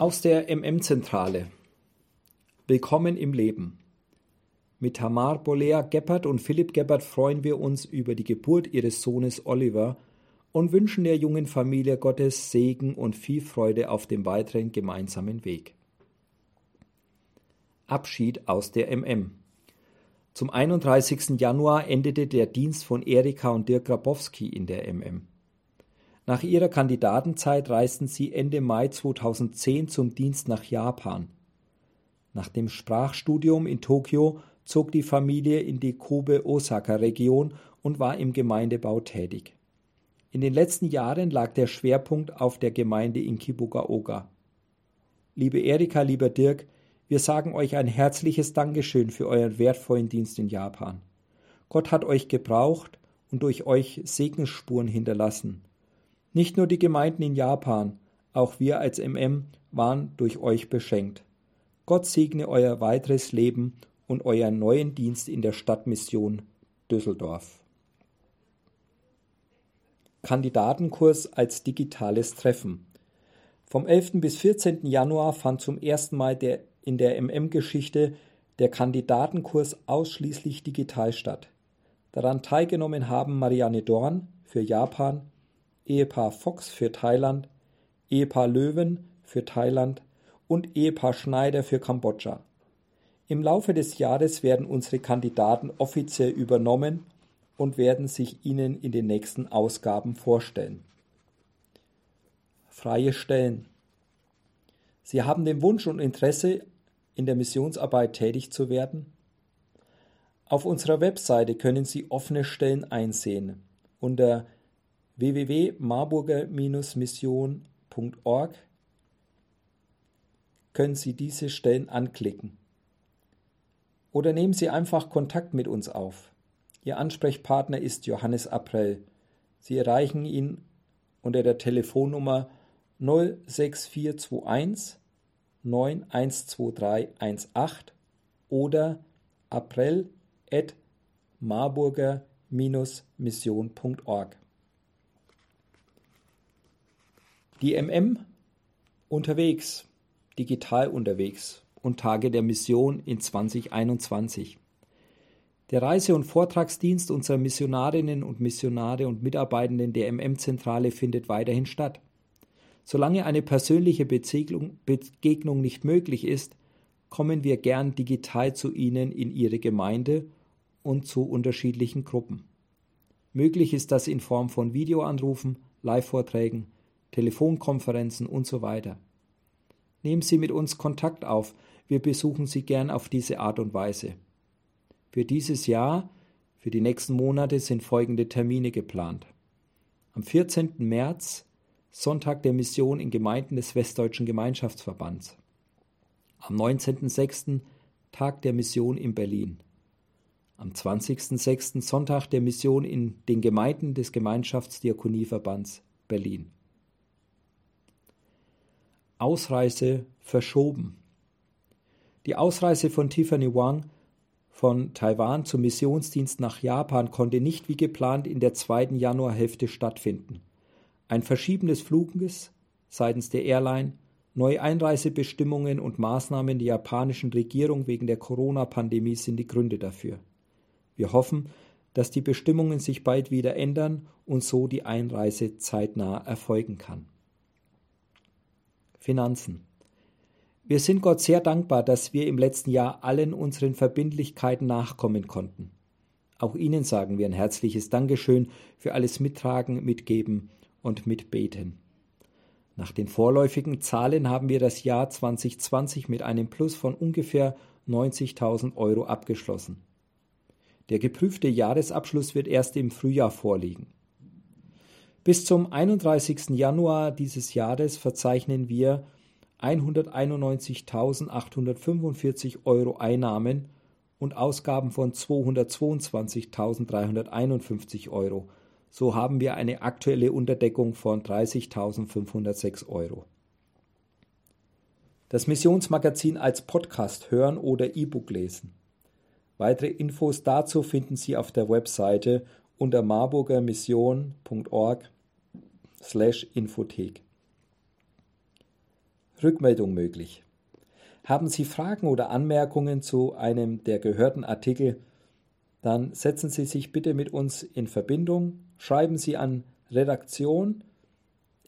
Aus der MM-Zentrale. Willkommen im Leben. Mit Tamar Bolea Geppert und Philipp Geppert freuen wir uns über die Geburt ihres Sohnes Oliver und wünschen der jungen Familie Gottes Segen und viel Freude auf dem weiteren gemeinsamen Weg. Abschied aus der MM. Zum 31. Januar endete der Dienst von Erika und Dirk Grabowski in der MM. Nach ihrer Kandidatenzeit reisten sie Ende Mai 2010 zum Dienst nach Japan. Nach dem Sprachstudium in Tokio zog die Familie in die Kobe-Osaka-Region und war im Gemeindebau tätig. In den letzten Jahren lag der Schwerpunkt auf der Gemeinde in Kibugaoka. Liebe Erika, lieber Dirk, wir sagen euch ein herzliches Dankeschön für euren wertvollen Dienst in Japan. Gott hat euch gebraucht und durch euch Segensspuren hinterlassen. Nicht nur die Gemeinden in Japan, auch wir als MM waren durch euch beschenkt. Gott segne euer weiteres Leben und euren neuen Dienst in der Stadtmission Düsseldorf. Kandidatenkurs als digitales Treffen. Vom 11. bis 14. Januar fand zum ersten Mal der, in der MM-Geschichte der Kandidatenkurs ausschließlich digital statt. Daran teilgenommen haben Marianne Dorn für Japan, Ehepaar Fox für Thailand, Ehepaar Löwen für Thailand und Ehepaar Schneider für Kambodscha. Im Laufe des Jahres werden unsere Kandidaten offiziell übernommen und werden sich Ihnen in den nächsten Ausgaben vorstellen. Freie Stellen. Sie haben den Wunsch und Interesse, in der Missionsarbeit tätig zu werden? Auf unserer Webseite können Sie offene Stellen einsehen. Unter www.marburger-mission.org können Sie diese Stellen anklicken. Oder nehmen Sie einfach Kontakt mit uns auf. Ihr Ansprechpartner ist Johannes Aprell. Sie erreichen ihn unter der Telefonnummer 06421 912318 oder april at marburger-mission.org. Die MM unterwegs, digital unterwegs und Tage der Mission in 2021. Der Reise- und Vortragsdienst unserer Missionarinnen und Missionare und Mitarbeitenden der MM-Zentrale findet weiterhin statt. Solange eine persönliche Begegnung nicht möglich ist, kommen wir gern digital zu Ihnen in Ihre Gemeinde und zu unterschiedlichen Gruppen. Möglich ist das in Form von Videoanrufen, Live-Vorträgen, Telefonkonferenzen und so weiter. Nehmen Sie mit uns Kontakt auf, wir besuchen Sie gern auf diese Art und Weise. Für dieses Jahr, für die nächsten Monate sind folgende Termine geplant. Am 14. März Sonntag der Mission in Gemeinden des Westdeutschen Gemeinschaftsverbands. Am 19.06. Tag der Mission in Berlin. Am 20.06. Sonntag der Mission in den Gemeinden des Gemeinschaftsdiakonieverbands Berlin. Ausreise verschoben. Die Ausreise von Tiffany Wang von Taiwan zum Missionsdienst nach Japan konnte nicht wie geplant in der zweiten Januarhälfte stattfinden. Ein Verschieben des Fluges seitens der Airline, neue Einreisebestimmungen und Maßnahmen der japanischen Regierung wegen der Corona-Pandemie sind die Gründe dafür. Wir hoffen, dass die Bestimmungen sich bald wieder ändern und so die Einreise zeitnah erfolgen kann. Finanzen. Wir sind Gott sehr dankbar, dass wir im letzten Jahr allen unseren Verbindlichkeiten nachkommen konnten. Auch Ihnen sagen wir ein herzliches Dankeschön für alles Mittragen, Mitgeben und Mitbeten. Nach den vorläufigen Zahlen haben wir das Jahr 2020 mit einem Plus von ungefähr 90.000 Euro abgeschlossen. Der geprüfte Jahresabschluss wird erst im Frühjahr vorliegen. Bis zum 31. Januar dieses Jahres verzeichnen wir 191.845 Euro Einnahmen und Ausgaben von 222.351 Euro. So haben wir eine aktuelle Unterdeckung von 30.506 Euro. Das Missionsmagazin als Podcast hören oder E-Book lesen. Weitere Infos dazu finden Sie auf der Webseite unter marburgermission.org slash Infothek. Rückmeldung möglich. Haben Sie Fragen oder Anmerkungen zu einem der gehörten Artikel, dann setzen Sie sich bitte mit uns in Verbindung, schreiben Sie an redaktion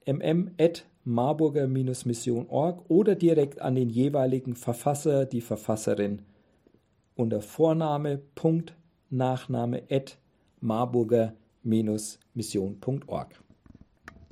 mm.marburger-mission.org oder direkt an den jeweiligen Verfasser, die Verfasserin unter Vorname, Punkt, Nachname at marburger-mission.org.